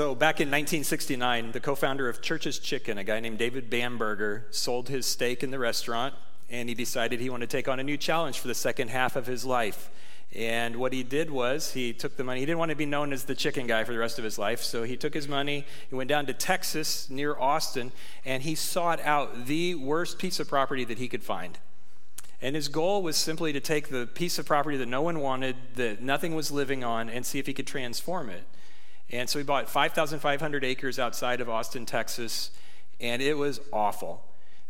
So, back in 1969, the co founder of Church's Chicken, a guy named David Bamberger, sold his stake in the restaurant and he decided he wanted to take on a new challenge for the second half of his life. And what he did was he took the money. He didn't want to be known as the chicken guy for the rest of his life. So he took his money, he went down to Texas near Austin, and he sought out the worst piece of property that he could find. And his goal was simply to take the piece of property that no one wanted, that nothing was living on, and see if he could transform it. And so we bought 5,500 acres outside of Austin, Texas, and it was awful.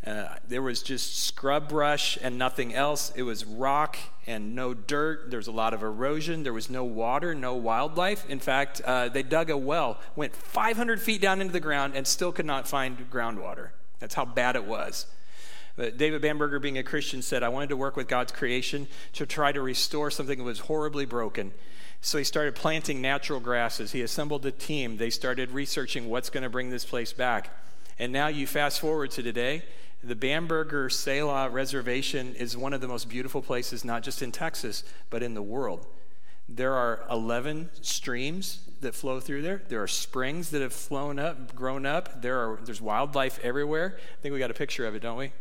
Uh, there was just scrub brush and nothing else. It was rock and no dirt. There was a lot of erosion. There was no water, no wildlife. In fact, uh, they dug a well, went 500 feet down into the ground, and still could not find groundwater. That's how bad it was. But David Bamberger, being a Christian, said, I wanted to work with God's creation to try to restore something that was horribly broken. So he started planting natural grasses. He assembled a team. They started researching what's going to bring this place back. And now you fast forward to today. The Bamberger Selah Reservation is one of the most beautiful places, not just in Texas, but in the world. There are 11 streams that flow through there. There are springs that have flown up, grown up. There are, there's wildlife everywhere. I think we got a picture of it, don't we?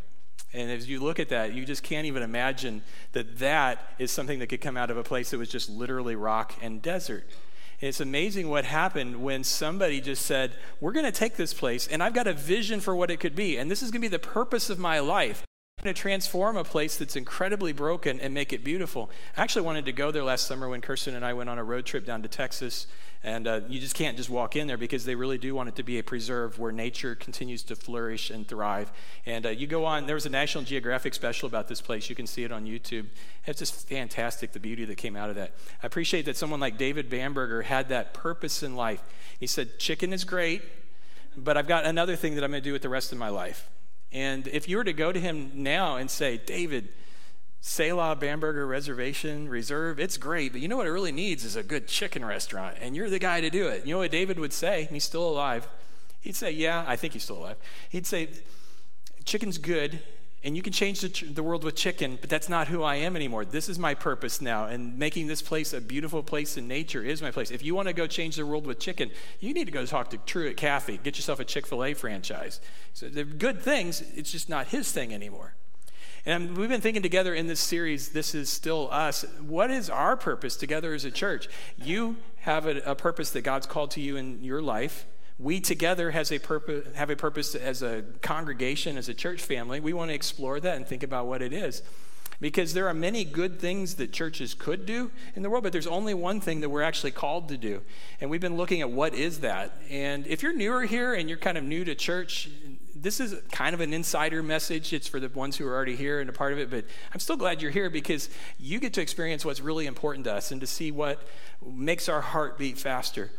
And as you look at that, you just can't even imagine that that is something that could come out of a place that was just literally rock and desert. And it's amazing what happened when somebody just said, We're going to take this place, and I've got a vision for what it could be, and this is going to be the purpose of my life to transform a place that's incredibly broken and make it beautiful. I actually wanted to go there last summer when Kirsten and I went on a road trip down to Texas. And uh, you just can't just walk in there because they really do want it to be a preserve where nature continues to flourish and thrive. And uh, you go on, there was a National Geographic special about this place. You can see it on YouTube. It's just fantastic, the beauty that came out of that. I appreciate that someone like David Bamberger had that purpose in life. He said, Chicken is great, but I've got another thing that I'm going to do with the rest of my life. And if you were to go to him now and say, David, Selah Bamberger Reservation Reserve, it's great, but you know what it really needs is a good chicken restaurant, and you're the guy to do it. You know what David would say? He's still alive. He'd say, Yeah, I think he's still alive. He'd say, Chicken's good, and you can change the, the, world with chicken, but that's not who I am anymore. This is my purpose now, and making this place a beautiful place in nature is my place. If you want to go change the world with chicken, you need to go talk to Truett Cathy. Get yourself a Chick fil A franchise. So they're good things, it's just not his thing anymore. And we've been thinking together in this series, This Is Still Us. What is our purpose together as a church? You have a, a purpose that God's called to you in your life we together has a purpose, have a purpose as a congregation, as a church family. We want to explore that and think about what it is. Because there are many good things that churches could do in the world, but there's only one thing that we're actually called to do. And we've been looking at what is that. And if you're newer here and you're kind of new to church, this is kind of an insider message. It's for the ones who are already here and a part of it, but I'm still glad you're here because you get to experience what's really important to us and to see what makes our heart beat faster.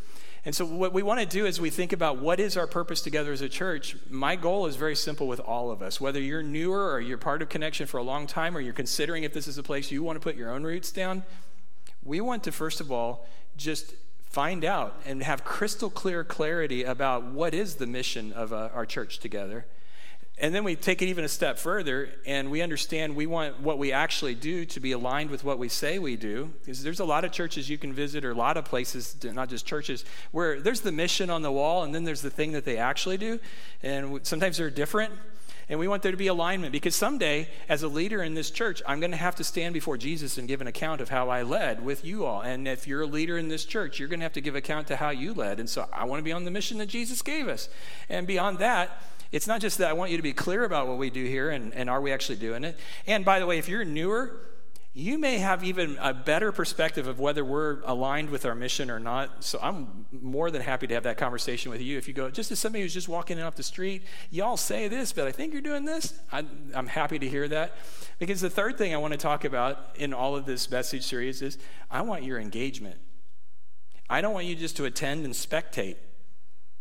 And so, what we want to do is we think about what is our purpose together as a church. My goal is very simple with all of us. Whether you're newer or you're part of Connection for a long time or you're considering if this is a place you want to put your own roots down, we want to, first of all, just find out and have crystal clear clarity about what is the mission of uh, our church together. And then we take it even a step further and we understand we want what we actually do to be aligned with what we say we do. Because there's a lot of churches you can visit, or a lot of places, not just churches, where there's the mission on the wall and then there's the thing that they actually do. And sometimes they're different. And we want there to be alignment because someday, as a leader in this church, I'm going to have to stand before Jesus and give an account of how I led with you all. And if you're a leader in this church, you're going to have to give account to how you led. And so I want to be on the mission that Jesus gave us. And beyond that, it's not just that I want you to be clear about what we do here and, and are we actually doing it. And by the way, if you're newer, you may have even a better perspective of whether we're aligned with our mission or not. So I'm more than happy to have that conversation with you. If you go, just as somebody who's just walking in off the street, y'all say this, but I think you're doing this. I, I'm happy to hear that. Because the third thing I want to talk about in all of this message series is I want your engagement. I don't want you just to attend and spectate.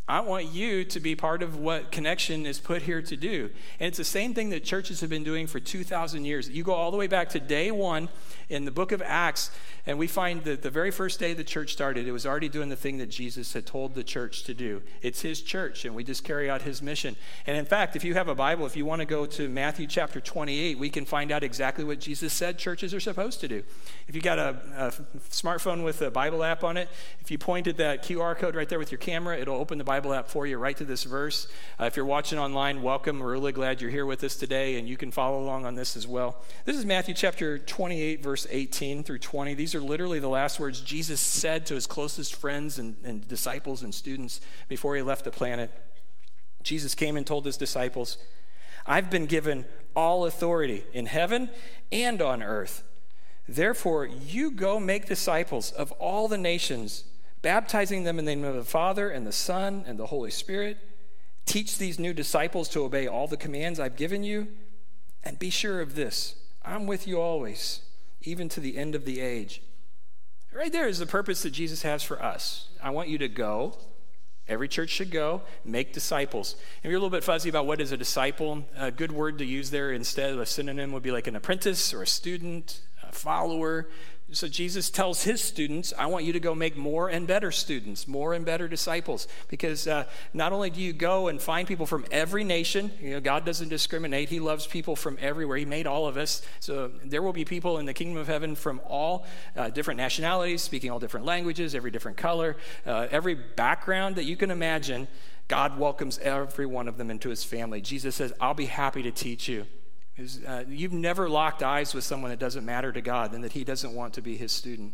I want you to be part of what Connection is put here to do. And it's the same thing that churches have been doing for 2,000 years. You go all the way back to day one in the book of Acts, and we find that the very first day the church started, it was already doing the thing that Jesus had told the church to do. It's his church, and we just carry out his mission. And in fact, if you have a Bible, if you want to go to Matthew chapter 28, we can find out exactly what Jesus said churches are supposed to do. If you got a, a smartphone with a Bible app on it, if you pointed that QR code right there with your camera, it'll open the Bible Bible app for you right to this verse. Uh, if you're watching online, welcome. We're really glad you're here with us today, and you can follow along on this as well. This is Matthew chapter 28, verse 18 through 20. These are literally the last words Jesus said to his closest friends and, and disciples and students before he left the planet. Jesus came and told his disciples, I've been given all authority in heaven and on earth. Therefore, you go make disciples of all the nations baptizing them in the name of the Father and the Son and the Holy Spirit. Teach these new disciples to obey all the commands I've given you. And be sure of this I'm with you always, even to the end of the age. Right there is the purpose that Jesus has for us. I want you to go. Every church should go, make disciples. If you're a little bit fuzzy about what is a disciple, a good word to use there instead of a synonym would be like an apprentice or a student, a follower, so Jesus tells his students, I want you to go make more and better students, more and better disciples. Because uh, not only do you go and find people from every nation, you know, God doesn't discriminate, He loves people from everywhere. He made all of us. So there will be people in the kingdom of heaven from all uh, different nationalities, speaking all different languages, every different color, uh, every background that you can imagine. God welcomes every one of them into His family. Jesus says, I'll be happy to teach you. Uh, you've never locked eyes with someone that doesn't matter to God and that He doesn't want to be His student.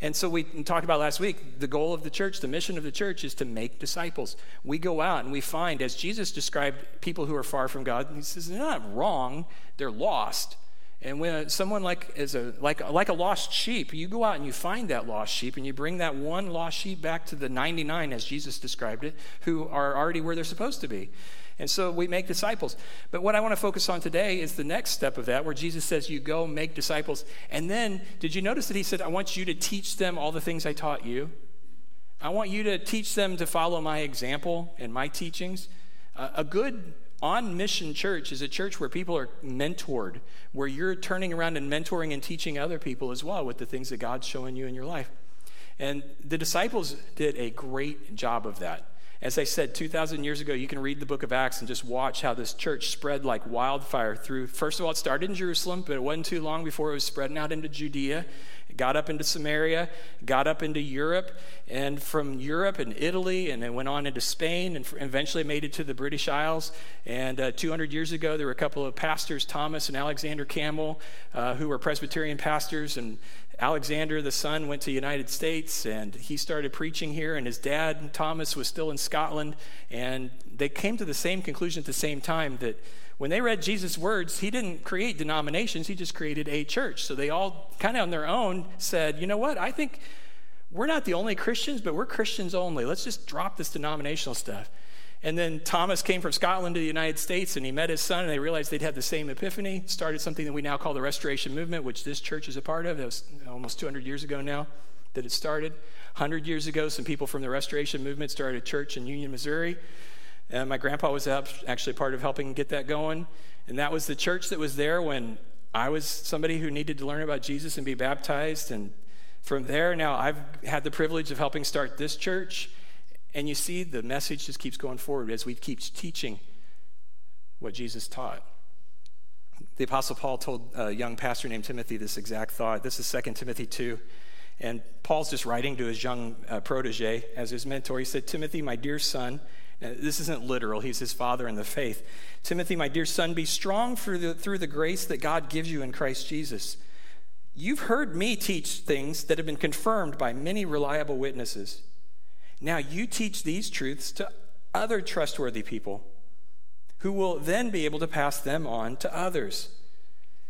And so we talked about last week the goal of the church, the mission of the church is to make disciples. We go out and we find, as Jesus described people who are far from God, He says they're not wrong, they're lost. And when someone like is a like like a lost sheep, you go out and you find that lost sheep and you bring that one lost sheep back to the 99 as Jesus described it, who are already where they're supposed to be. And so we make disciples. But what I want to focus on today is the next step of that, where Jesus says, You go make disciples. And then, did you notice that he said, I want you to teach them all the things I taught you? I want you to teach them to follow my example and my teachings. Uh, a good on mission church is a church where people are mentored, where you're turning around and mentoring and teaching other people as well with the things that God's showing you in your life. And the disciples did a great job of that. As I said, 2,000 years ago, you can read the book of Acts and just watch how this church spread like wildfire through. First of all, it started in Jerusalem, but it wasn't too long before it was spreading out into Judea. It got up into Samaria, got up into Europe, and from Europe and Italy, and it went on into Spain, and eventually made it to the British Isles. And uh, 200 years ago, there were a couple of pastors, Thomas and Alexander Campbell, uh, who were Presbyterian pastors, and Alexander, the son, went to United States and he started preaching here, and his dad, Thomas, was still in Scotland. And they came to the same conclusion at the same time that when they read Jesus' words, he didn't create denominations, he just created a church. So they all, kind of on their own, said, you know what, I think we're not the only Christians, but we're Christians only. Let's just drop this denominational stuff. And then Thomas came from Scotland to the United States and he met his son and they realized they'd had the same epiphany, started something that we now call the Restoration Movement, which this church is a part of. It was almost 200 years ago now that it started. 100 years ago, some people from the Restoration Movement started a church in Union, Missouri. And my grandpa was actually part of helping get that going. And that was the church that was there when I was somebody who needed to learn about Jesus and be baptized. And from there, now I've had the privilege of helping start this church. And you see, the message just keeps going forward as we keep teaching what Jesus taught. The Apostle Paul told a young pastor named Timothy this exact thought. This is 2 Timothy 2. And Paul's just writing to his young uh, protege as his mentor. He said, Timothy, my dear son, this isn't literal, he's his father in the faith. Timothy, my dear son, be strong the, through the grace that God gives you in Christ Jesus. You've heard me teach things that have been confirmed by many reliable witnesses. Now you teach these truths to other trustworthy people who will then be able to pass them on to others.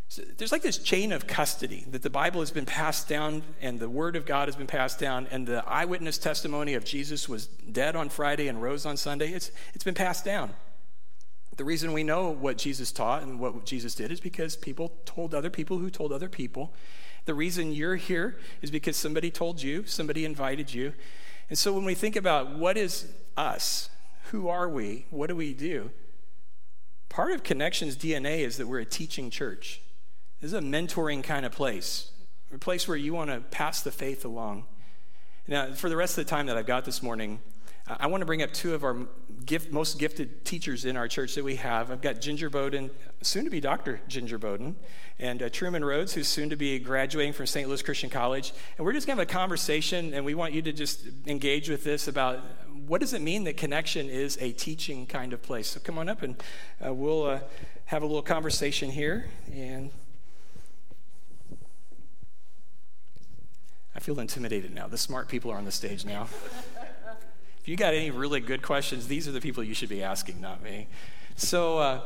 So there's like this chain of custody that the Bible has been passed down and the Word of God has been passed down, and the eyewitness testimony of Jesus was dead on Friday and rose on Sunday. It's, it's been passed down. The reason we know what Jesus taught and what Jesus did is because people told other people who told other people. The reason you're here is because somebody told you, somebody invited you, And so when we think about what is us, who are we, what do we do? Part of Connection's DNA is that we're a teaching church. This is a mentoring kind of place, a place where you want to pass the faith along. Now, for the rest of the time that I've got this morning, I want to bring up two of our gift, most gifted teachers in our church that we have. I've got Ginger Bowden, soon to be Dr. Ginger Bowden, and uh, Truman Rhodes, who's soon to be graduating from St. Louis Christian College. And we're just going to have a conversation, and we want you to just engage with this about what does it mean that Connection is a teaching kind of place. So come on up, and uh, we'll uh, have a little conversation here. And I feel intimidated now. The smart people are on the stage now. if you got any really good questions, these are the people you should be asking, not me. So, uh,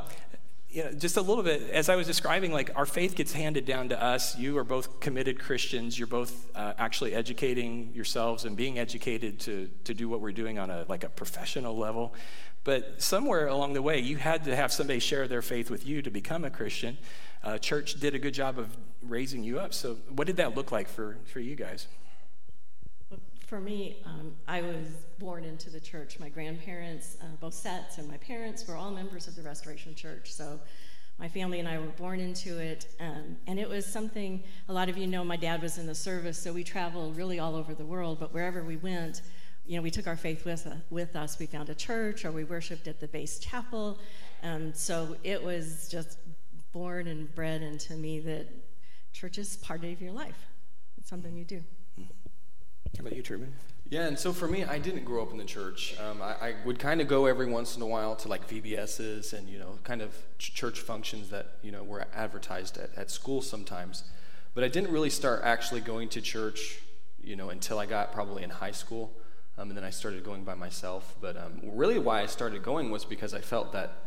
you know, just a little bit, as I was describing, like our faith gets handed down to us. You are both committed Christians. You're both uh, actually educating yourselves and being educated to, to do what we're doing on a like a professional level. But somewhere along the way, you had to have somebody share their faith with you to become a Christian. Uh, church did a good job of raising you up. So, what did that look like for, for you guys? For me, um, I was born into the church. My grandparents, uh, both sets, and my parents were all members of the Restoration Church. So, my family and I were born into it. Um, and it was something, a lot of you know, my dad was in the service, so we traveled really all over the world. But wherever we went, you know, we took our faith with, uh, with us. We found a church or we worshiped at the base chapel. Um, so it was just born and bred into me that church is part of your life. It's something you do. How about you, Truman? Yeah, and so for me, I didn't grow up in the church. Um, I, I, would kind of go every once in a while to like VBSs and you know kind of ch- church functions that you know were advertised at, at school sometimes, but I didn't really start actually going to church, you know, until I got probably in high school, um, and then I started going by myself. But um, really, why I started going was because I felt that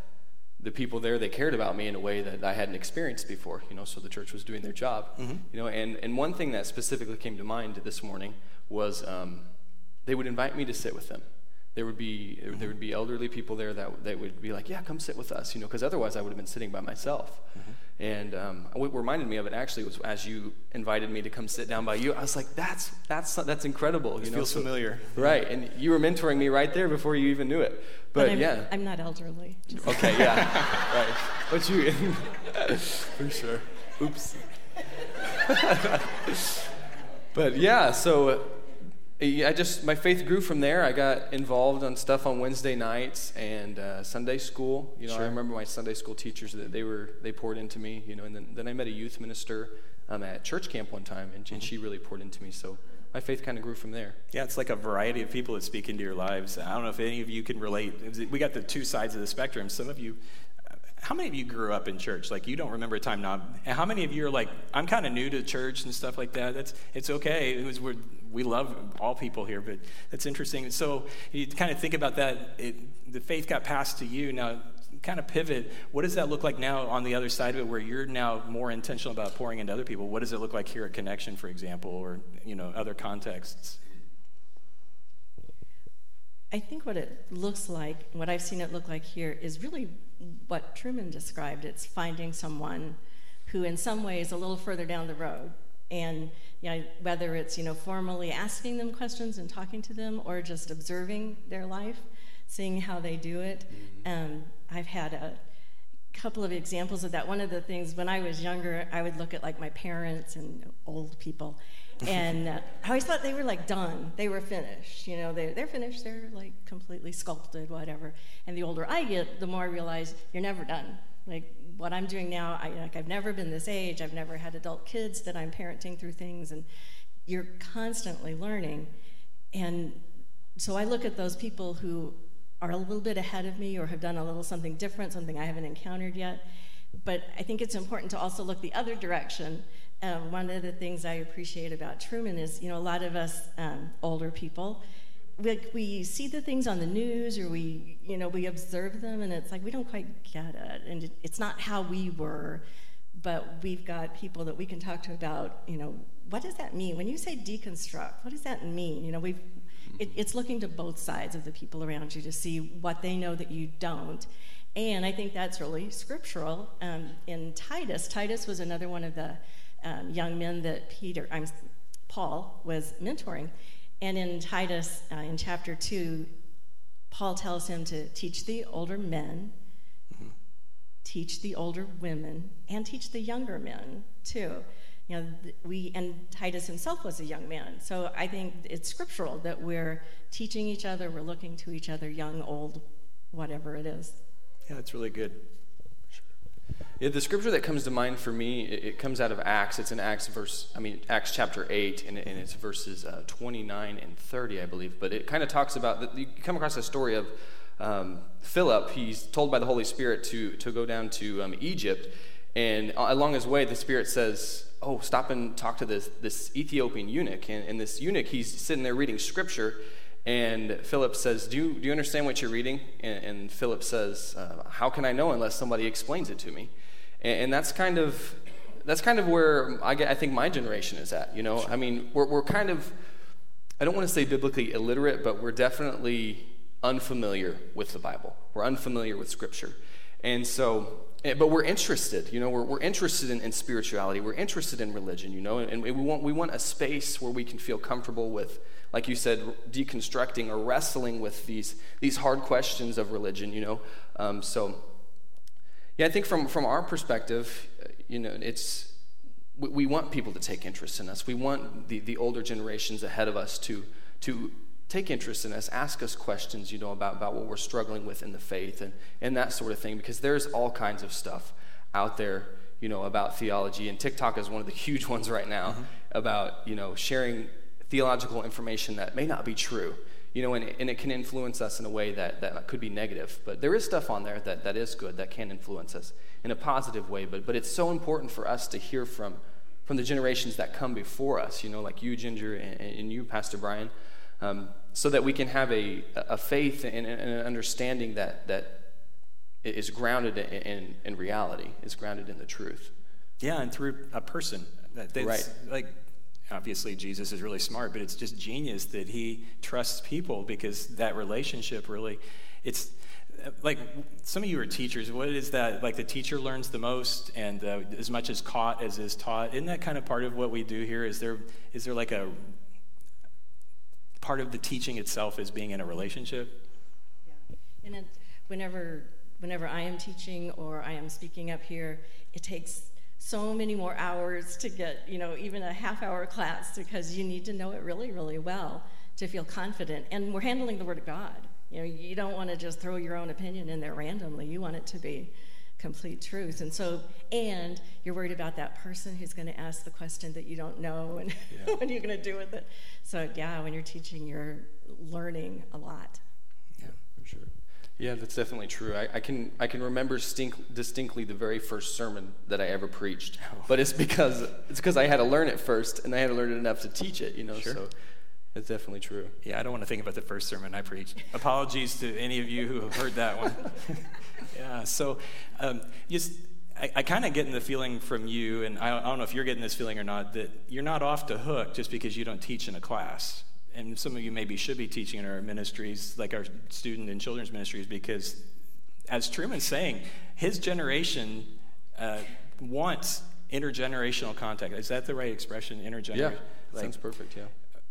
the people there they cared about me in a way that I hadn't experienced before. You know, so the church was doing their job. Mm-hmm. You know, and and one thing that specifically came to mind this morning was um, they would invite me to sit with them. There would be mm-hmm. there would be elderly people there that that would be like, yeah, come sit with us. You know, because otherwise I would have been sitting by myself. Mm-hmm. And um, what reminded me of it actually was as you invited me to come sit down by you. I was like, "That's that's that's incredible." You it know, feels so, familiar, right? And you were mentoring me right there before you even knew it. But, but I'm, yeah, I'm not elderly. Okay, yeah, right. But you, for sure. Oops. but yeah, so I just my faith grew from there. I got involved on stuff on Wednesday nights and uh, Sunday school. You know, sure. I remember my Sunday school teachers that they were they poured into me. You know, and then, then I met a youth minister um, at church camp one time, and, and she really poured into me. So my faith kind of grew from there. Yeah, it's like a variety of people that speak into your lives. I don't know if any of you can relate. We got the two sides of the spectrum. Some of you how many of you grew up in church? Like you don't remember a time now. And how many of you are like, I'm kind of new to church and stuff like that? That's it's okay. It was we love all people here, but that's interesting. So you kind of think about that. It, the faith got passed to you. Now, kind of pivot. What does that look like now on the other side of it, where you're now more intentional about pouring into other people? What does it look like here at Connection, for example, or you know other contexts? I think what it looks like, what I've seen it look like here, is really what Truman described. It's finding someone who, in some ways, a little further down the road, and you know, whether it's you know formally asking them questions and talking to them, or just observing their life, seeing how they do it. Um, I've had a couple of examples of that. One of the things when I was younger, I would look at like my parents and old people, and uh, I always thought they were like done. They were finished. You know, they're, they're finished. They're like completely sculpted, whatever. And the older I get, the more I realize you're never done. Like what I'm doing now, I, like I've never been this age. I've never had adult kids that I'm parenting through things, and you're constantly learning. And so I look at those people who are a little bit ahead of me or have done a little something different, something I haven't encountered yet. But I think it's important to also look the other direction um, one of the things I appreciate about Truman is, you know, a lot of us um, older people, we, we see the things on the news or we, you know, we observe them and it's like we don't quite get it. And it, it's not how we were, but we've got people that we can talk to about, you know, what does that mean? When you say deconstruct, what does that mean? You know, we've, it, it's looking to both sides of the people around you to see what they know that you don't. And I think that's really scriptural. Um, in Titus, Titus was another one of the um, young men that Peter, I'm Paul, was mentoring. And in Titus, uh, in chapter 2, Paul tells him to teach the older men, mm-hmm. teach the older women, and teach the younger men too. You know, we and Titus himself was a young man, so I think it's scriptural that we're teaching each other, we're looking to each other, young, old, whatever it is. Yeah, that's really good. Yeah, the scripture that comes to mind for me, it, it, comes out of Acts. It's in Acts verse, I mean Acts chapter eight, and, and it's verses uh, 29 and 30, I believe. But it kind of talks about. You come across a story of um, Philip. He's told by the Holy Spirit to to go down to um, Egypt, and along his way, the Spirit says, "Oh, stop and talk to this this Ethiopian eunuch." And, and this eunuch, he's sitting there reading scripture, and Philip says, Do you, do you understand what you're reading? And, and Philip says, uh, How can I know unless somebody explains it to me? And, and that's kind of that's kind of where I, get, I think my generation is at. You know, I mean, we're, we're kind of, I don't want to say biblically illiterate, but we're definitely unfamiliar with the Bible. We're unfamiliar with Scripture. And so, but we're interested, you know, we're, we're interested in, in spirituality. We're interested in religion, you know, and we want, we want a space where we can feel comfortable with like you said, deconstructing or wrestling with these, these hard questions of religion, you know. Um, so, yeah, I think from, from our perspective, you know, it's, we, we, want people to take interest in us. We want the, the older generations ahead of us to, to take interest in us, ask us questions, you know, about, about what we're struggling with in the faith and, and that sort of thing, because there's all kinds of stuff out there, you know, about theology. And TikTok is one of the huge ones right now mm-hmm. about, you know, sharing theological information that may not be true you know and, and it can influence us in a way that, that could be negative but there is stuff on there that, that is good that can influence us in a positive way but, but it's so important for us to hear from from the generations that come before us you know like you ginger and, and you pastor brian um, so that we can have a, a faith and, and an understanding that, that is grounded in, in, in reality is grounded in the truth yeah and through a person that, right. like obviously Jesus is really smart, but it's just genius that he trusts people because that relationship really, it's like some of you are teachers. What is that? Like the teacher learns the most, and uh, as much is caught as is taught. Isn't that kind of part of what we do here? Is there is there like a part of the teaching itself is being in a relationship? Yeah, and whenever whenever I am teaching or I am speaking up here, it takes so many more hours to get, you know, even a half hour class because you need to know it really, really well to feel confident. And we're handling the Word of God. You know, you don't want to just throw your own opinion in there randomly. You want it to be complete truth. And so, and you're worried about that person who's going to ask the question that you don't know and yeah. what are you going to do with it. So, yeah, when you're teaching, you're learning a lot. Yeah, for sure. Yeah, that's definitely true. I, I can I can remember stink, distinctly the very first sermon that I ever preached, oh. but it's because it's because I had to learn it first, and I had to learn it enough to teach it. You know, sure. so it's definitely true. Yeah, I don't want to think about the first sermon I preached. Apologies to any of you who have heard that one. yeah, so um, just I, I kind of get in the feeling from you, and I, I don't know if you're getting this feeling or not, that you're not off the hook just because you don't teach in a class and some of you maybe should be teaching in our ministries, like our student and children's ministries, because as Truman's saying, his generation uh, wants intergenerational contact. Is that the right expression? Intergenerational. Yeah, like, sounds perfect. Yeah.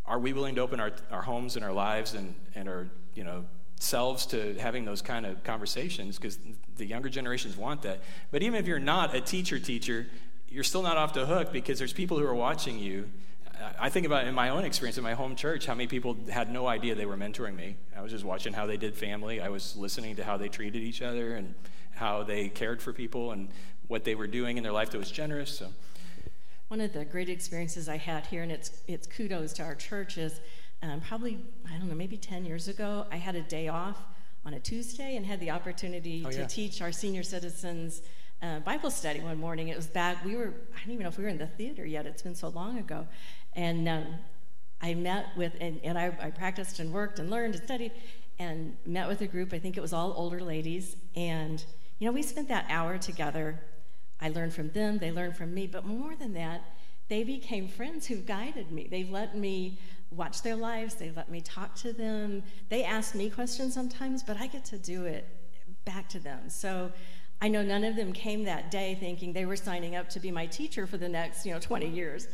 Are we willing to open our, our homes and our lives and, and our you know selves to having those kind of conversations? Because the younger generations want that. But even if you're not a teacher, teacher, you're still not off the hook because there's people who are watching you I think about in my own experience in my home church how many people had no idea they were mentoring me. I was just watching how they did family. I was listening to how they treated each other and how they cared for people and what they were doing in their life that was generous. So. One of the great experiences I had here, and it's it's kudos to our church, is um, probably I don't know maybe ten years ago. I had a day off on a Tuesday and had the opportunity oh, to yeah. teach our senior citizens uh, Bible study one morning. It was back. We were I don't even know if we were in the theater yet. It's been so long ago, and um, I met with, and, and I, I, practiced and worked and learned and studied, and met with a group. I think it was all older ladies. And, you know, we spent that hour together. I learned from them, they learned from me. But more than that, they became friends who guided me. They let me watch their lives, they let me talk to them. They ask me questions sometimes, but I get to do it back to them. So I know none of them came that day thinking they were signing up to be my teacher for the next, you know, 20 years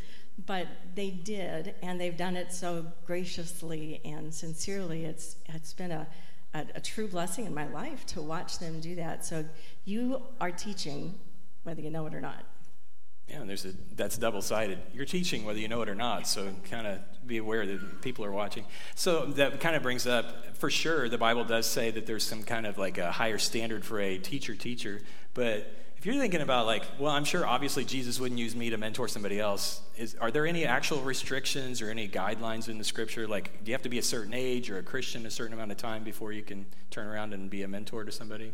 but they did, and they've done it so graciously and sincerely. It's it's been a, a, a true blessing in my life to watch them do that. So you are teaching, whether you know it or not. Yeah, and there's a that's double sided. You're teaching whether you know it or not, so kind of be aware that people are watching. So that kind of brings up, for sure, the Bible does say that there's some kind of like a higher standard for a teacher teacher. But if you're thinking about like, well, I'm sure obviously Jesus wouldn't use me to mentor somebody else. Is are there any actual restrictions or any guidelines in the Scripture? Like, do you have to be a certain age or a Christian a certain amount of time before you can turn around and be a mentor to somebody?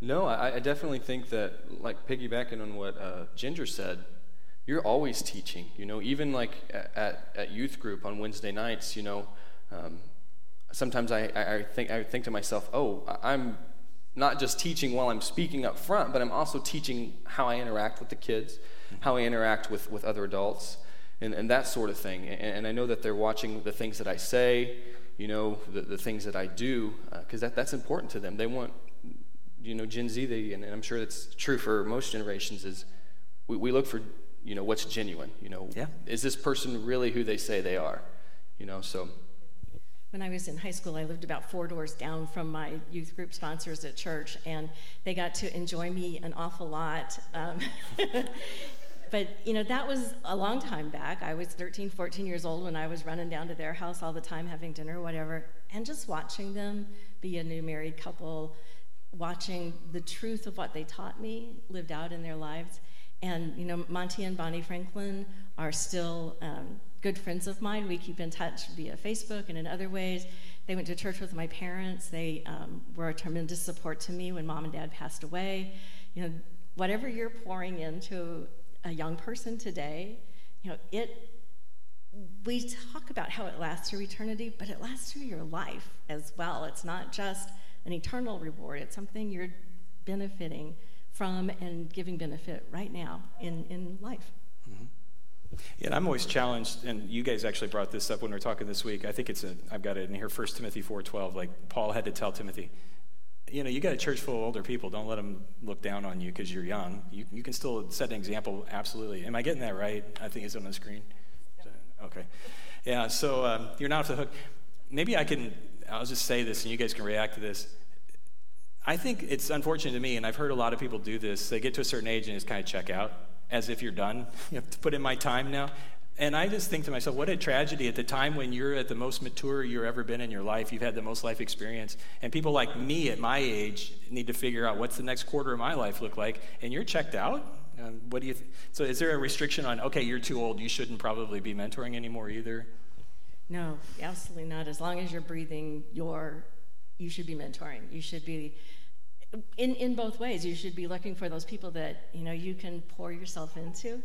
No, I, I, definitely think that, like piggybacking on what uh, Ginger said, you're always teaching. You know, even like at, at youth group on Wednesday nights, you know, um, sometimes I, I, think I think to myself, oh, I'm not just teaching while I'm speaking up front, but I'm also teaching how I interact with the kids, how I interact with, with other adults, and, and that sort of thing. And, and I know that they're watching the things that I say, you know, the, the things that I do, because uh, that, that's important to them. They want you know, Gen Z, they, and I'm sure that's true for most generations, is we, we look for, you know, what's genuine. You know, yeah. is this person really who they say they are? You know, so. When I was in high school, I lived about four doors down from my youth group sponsors at church, and they got to enjoy me an awful lot. Um, but you know that was a long time back i was 13 14 years old when i was running down to their house all the time having dinner whatever and just watching them be a new married couple watching the truth of what they taught me lived out in their lives. And, you know, Monty and Bonnie Franklin are still um, good friends of mine. We keep in touch via Facebook and in other ways. They went to church with my parents. They um, were a tremendous support to me when mom and dad passed away. You know, whatever you're pouring into a young person today, you know, it we talk about how it lasts through eternity, but it lasts through your life as well. It's not just an eternal reward. It's something you're benefiting from and giving benefit right now in, in life. Mm-hmm. Yeah, and I'm always challenged, and you guys actually brought this up when we were talking this week. I think it's a, I've got it in here, 1 Timothy 4.12, like Paul had to tell Timothy, you know, you got a church full of older people. Don't let them look down on you because you're young. You, you can still set an example, absolutely. Am I getting that right? I think it's on the screen. Okay. Yeah, so um, you're not off the hook. Maybe I can, I'll just say this and you guys can react to this. I think it's unfortunate to me, and I've heard a lot of people do this. They get to a certain age and just kind of check out as if you're done. You have to put in my time now. And I just think to myself, what a tragedy at the time when you're at the most mature you've ever been in your life. You've had the most life experience. And people like me at my age need to figure out what's the next quarter of my life look like. And you're checked out? Um, what do you th- so is there a restriction on, okay, you're too old, you shouldn't probably be mentoring anymore either? No, absolutely not. As long as you're breathing, you're, you should be mentoring. You should be in, in both ways. You should be looking for those people that you know you can pour yourself into,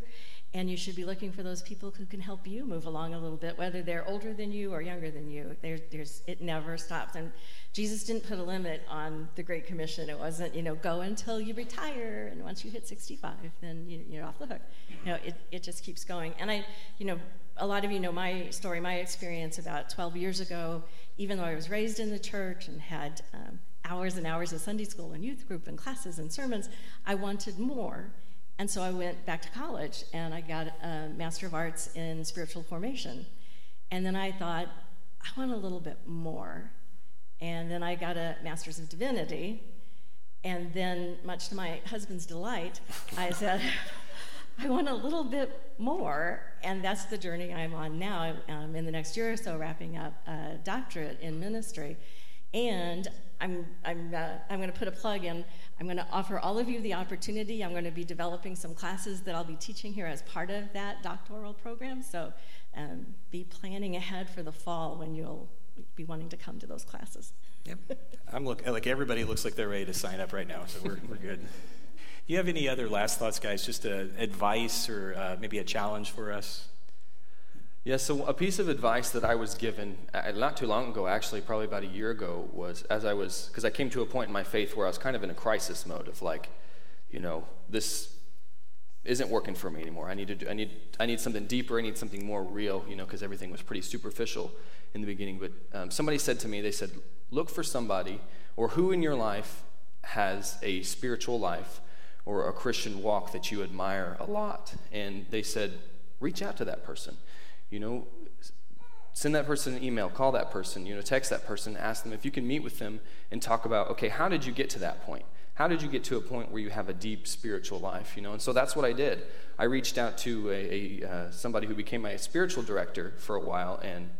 and you should be looking for those people who can help you move along a little bit, whether they're older than you or younger than you. There, there's it never stops. And Jesus didn't put a limit on the Great Commission. It wasn't you know go until you retire, and once you hit 65, then you, you're off the hook. You know, it it just keeps going. And I, you know, a lot of you know my story, my experience about 12 years ago. Even though I was raised in the church and had um, hours and hours of Sunday school and youth group and classes and sermons, I wanted more. And so I went back to college and I got a Master of Arts in Spiritual Formation. And then I thought, I want a little bit more. And then I got a Master's of Divinity. And then, much to my husband's delight, I said, I want a little bit more. And that's the journey I'm on now. I'm in the next year or so wrapping up a doctorate in ministry. And I'm, I'm, uh, I'm going to put a plug in. I'm going to offer all of you the opportunity. I'm going to be developing some classes that I'll be teaching here as part of that doctoral program. So um, be planning ahead for the fall when you'll be wanting to come to those classes. Yep. I'm look like everybody looks like they're ready to sign up right now, so we're, we're good. Do you have any other last thoughts, guys? Just a, advice or uh, maybe a challenge for us? Yeah, so a piece of advice that I was given uh, not too long ago, actually, probably about a year ago, was as I was, because I came to a point in my faith where I was kind of in a crisis mode of like, you know, this isn't working for me anymore. I need to do, I need I need something deeper. I need something more real. You know, because everything was pretty superficial in the beginning. But um, somebody said to me, they said, look for somebody or who in your life has a spiritual life or a Christian walk that you admire a lot. And they said, reach out to that person. You know, send that person an email, call that person, you know, text that person, ask them if you can meet with them and talk about, okay, how did you get to that point? How did you get to a point where you have a deep spiritual life? You know, and so that's what I did. I reached out to a, a uh, somebody who became my spiritual director for a while, and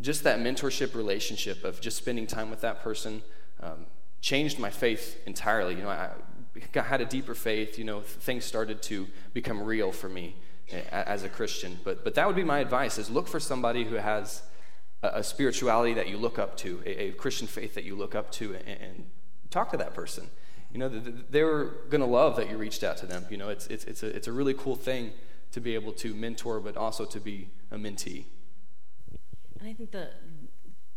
just that mentorship relationship of just spending time with that person um, changed my faith entirely. You know, I got, had a deeper faith. You know, things started to become real for me as a Christian. But, but that would be my advice is look for somebody who has a, a spirituality that you look up to, a, a, Christian faith that you look up to, and, and talk to that person. You know, they're going to love that you reached out to them. You know, it's, it's, it's, a, it's a really cool thing to be able to mentor, but also to be a mentee. And I think the,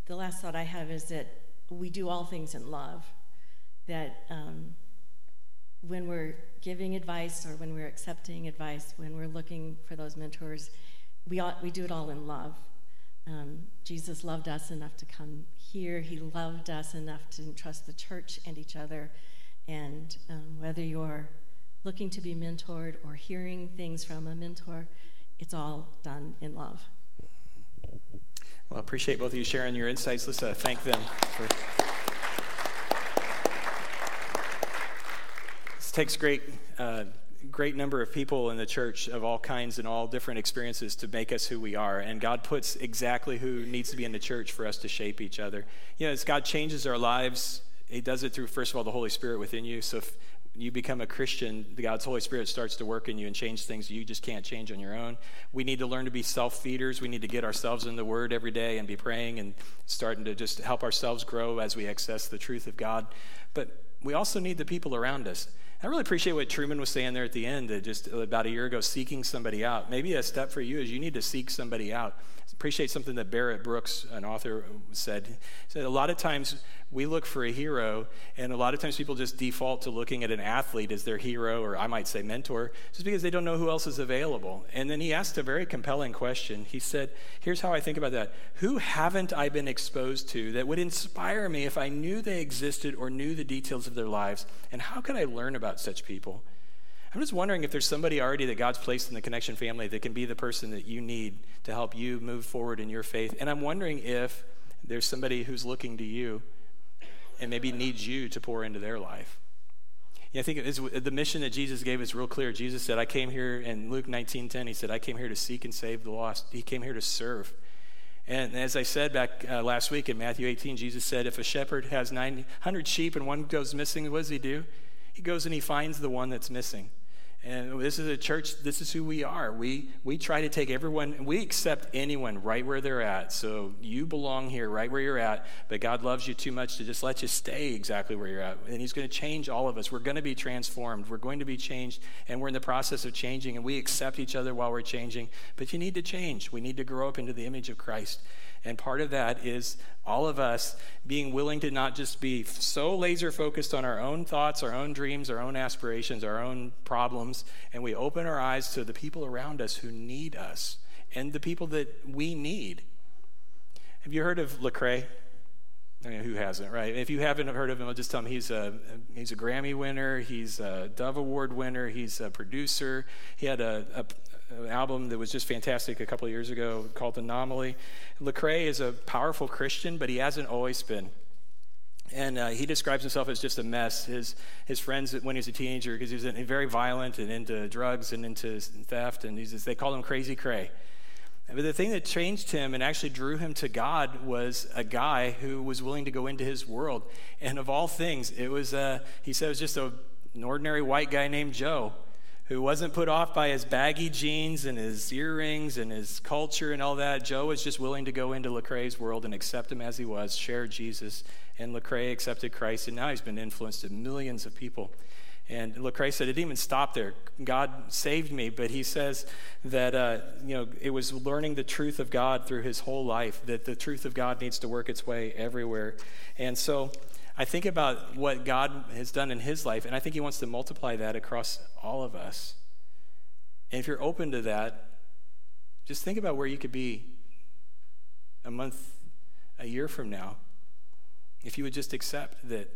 the last thought I have is that we do all things in love. That um, when we're giving advice or when we're accepting advice, when we're looking for those mentors, we, ought, we do it all in love. Um, Jesus loved us enough to come here. He loved us enough to entrust the church and each other. And um, whether you're looking to be mentored or hearing things from a mentor, it's all done in love. Well, I appreciate both of you sharing your insights. Let's uh, thank them for. This takes great, uh, great number of people in the church of all kinds and all different experiences to make us who we are. And God puts exactly who needs to be in the church for us to shape each other. You know, as God changes our lives, He does it through, first of all, the Holy Spirit within you. So if you become a Christian, God's Holy Spirit starts to work in you and change things you just can't change on your own. We need to learn to be self feeders. We need to get ourselves in the Word every day and be praying and starting to just help ourselves grow as we access the truth of God. But we also need the people around us. I really appreciate what Truman was saying there at the end, just about a year ago, seeking somebody out. Maybe a step for you is you need to seek somebody out. Appreciate something that Barrett Brooks, an author, said. He said a lot of times we look for a hero, and a lot of times people just default to looking at an athlete as their hero, or I might say mentor, just because they don't know who else is available. And then he asked a very compelling question. He said, Here's how I think about that Who haven't I been exposed to that would inspire me if I knew they existed or knew the details of their lives? And how could I learn about such people? I'm just wondering if there's somebody already that God's placed in the connection family that can be the person that you need to help you move forward in your faith. And I'm wondering if there's somebody who's looking to you and maybe needs you to pour into their life. Yeah, I think the mission that Jesus gave is real clear. Jesus said, I came here, in Luke 19.10, he said, I came here to seek and save the lost. He came here to serve. And as I said back uh, last week in Matthew 18, Jesus said, if a shepherd has 900 sheep and one goes missing, what does he do? He goes and he finds the one that's missing. And this is a church, this is who we are. We, we try to take everyone, we accept anyone right where they're at. So you belong here right where you're at, but God loves you too much to just let you stay exactly where you're at. And He's going to change all of us. We're going to be transformed. We're going to be changed, and we're in the process of changing, and we accept each other while we're changing. But you need to change. We need to grow up into the image of Christ. And part of that is all of us being willing to not just be so laser focused on our own thoughts, our own dreams, our own aspirations, our own problems, and we open our eyes to the people around us who need us and the people that we need. Have you heard of Lecrae? I mean, who hasn't, right? If you haven't heard of him, I'll just tell him he's a he's a Grammy winner, he's a Dove Award winner, he's a producer. He had a, a, album that was just fantastic a couple of years ago called Anomaly. Lecrae is a powerful Christian, but he hasn't always been. And uh, he describes himself as just a mess. His, his friends, when he was a teenager, because he was very violent and into drugs and into theft, and he's, just, they called him Crazy Cray. But the thing that changed him and actually drew him to God was a guy who was willing to go into his world. And of all things, it was, uh, he said, it was just a, an ordinary white guy named Joe who wasn't put off by his baggy jeans and his earrings and his culture and all that. Joe was just willing to go into Lecrae's world and accept him as he was, share Jesus. And Lecrae accepted Christ, and now he's been influenced to millions of people. And Lecrae said, it didn't even stop there. God saved me, but he says that, uh, you know, it was learning the truth of God through his whole life, that the truth of God needs to work its way everywhere. And so I think about what God has done in his life, and I think he wants to multiply that across all of us. And if you're open to that, just think about where you could be a month, a year from now, if you would just accept that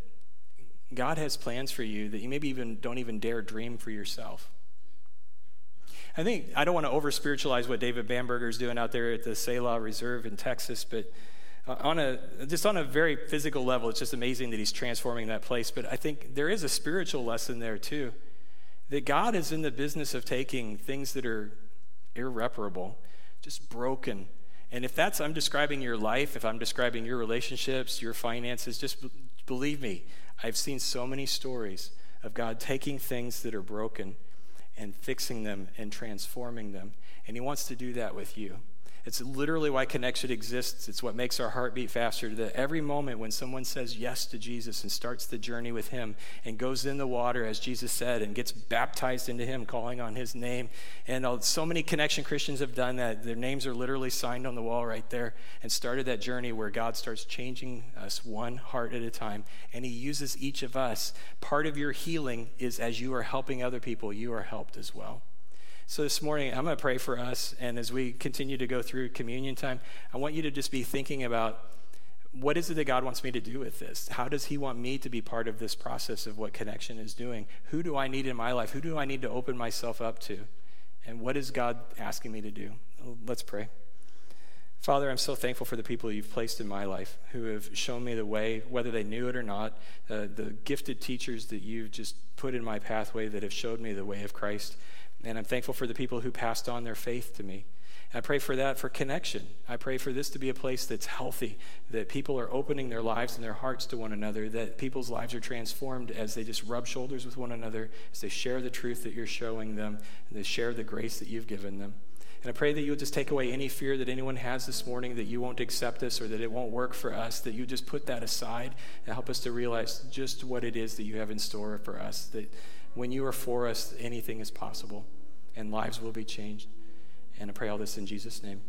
God has plans for you that you maybe even don't even dare dream for yourself. I think I don't want to over spiritualize what David Bamberger is doing out there at the Selah Reserve in Texas, but Uh, on a just on a very physical level, it's just amazing that he's transforming that place. But I think there is a spiritual lesson there too, that God is in the business of taking things that are irreparable, just broken. And if that's I'm describing your life, if I'm describing your relationships, your finances, just b- believe me, I've seen so many stories of God taking things that are broken and fixing them and transforming them. And He wants to do that with you. It's literally why connection exists. It's what makes our heart beat faster. That every moment when someone says yes to Jesus and starts the journey with Him and goes in the water, as Jesus said, and gets baptized into Him, calling on His name. And uh, so many connection Christians have done that. Their names are literally signed on the wall right there and started that journey where God starts changing us one heart at a time. And He uses each of us. Part of your healing is as you are helping other people, you are helped as well. So this morning, I'm going to pray for us. And as we continue to go through communion time, I want you to just be thinking about what is it that God wants me to do with this? How does He want me to be part of this process of what connection is doing? Who do I need in my life? Who do I need to open myself up to? And what is God asking me to do? Let's pray. Father, I'm so thankful for the people you've placed in my life who have shown me the way, whether they knew it or not, uh, the gifted teachers that you've just put in my pathway that have showed me the way of Christ. And I'm thankful for the people who passed on their faith to me. I pray for that for connection. I pray for this to be a place that's healthy, that people are opening their lives and their hearts to one another, that people's lives are transformed as they just rub shoulders with one another, as they share the truth that you're showing them, and they share the grace that you've given them. And I pray that you'll just take away any fear that anyone has this morning that you won't accept us or that it won't work for us, that you just put that aside and help us to realize just what it is that you have in store for us, that when you are for us, anything is possible and lives will be changed. And I pray all this in Jesus' name.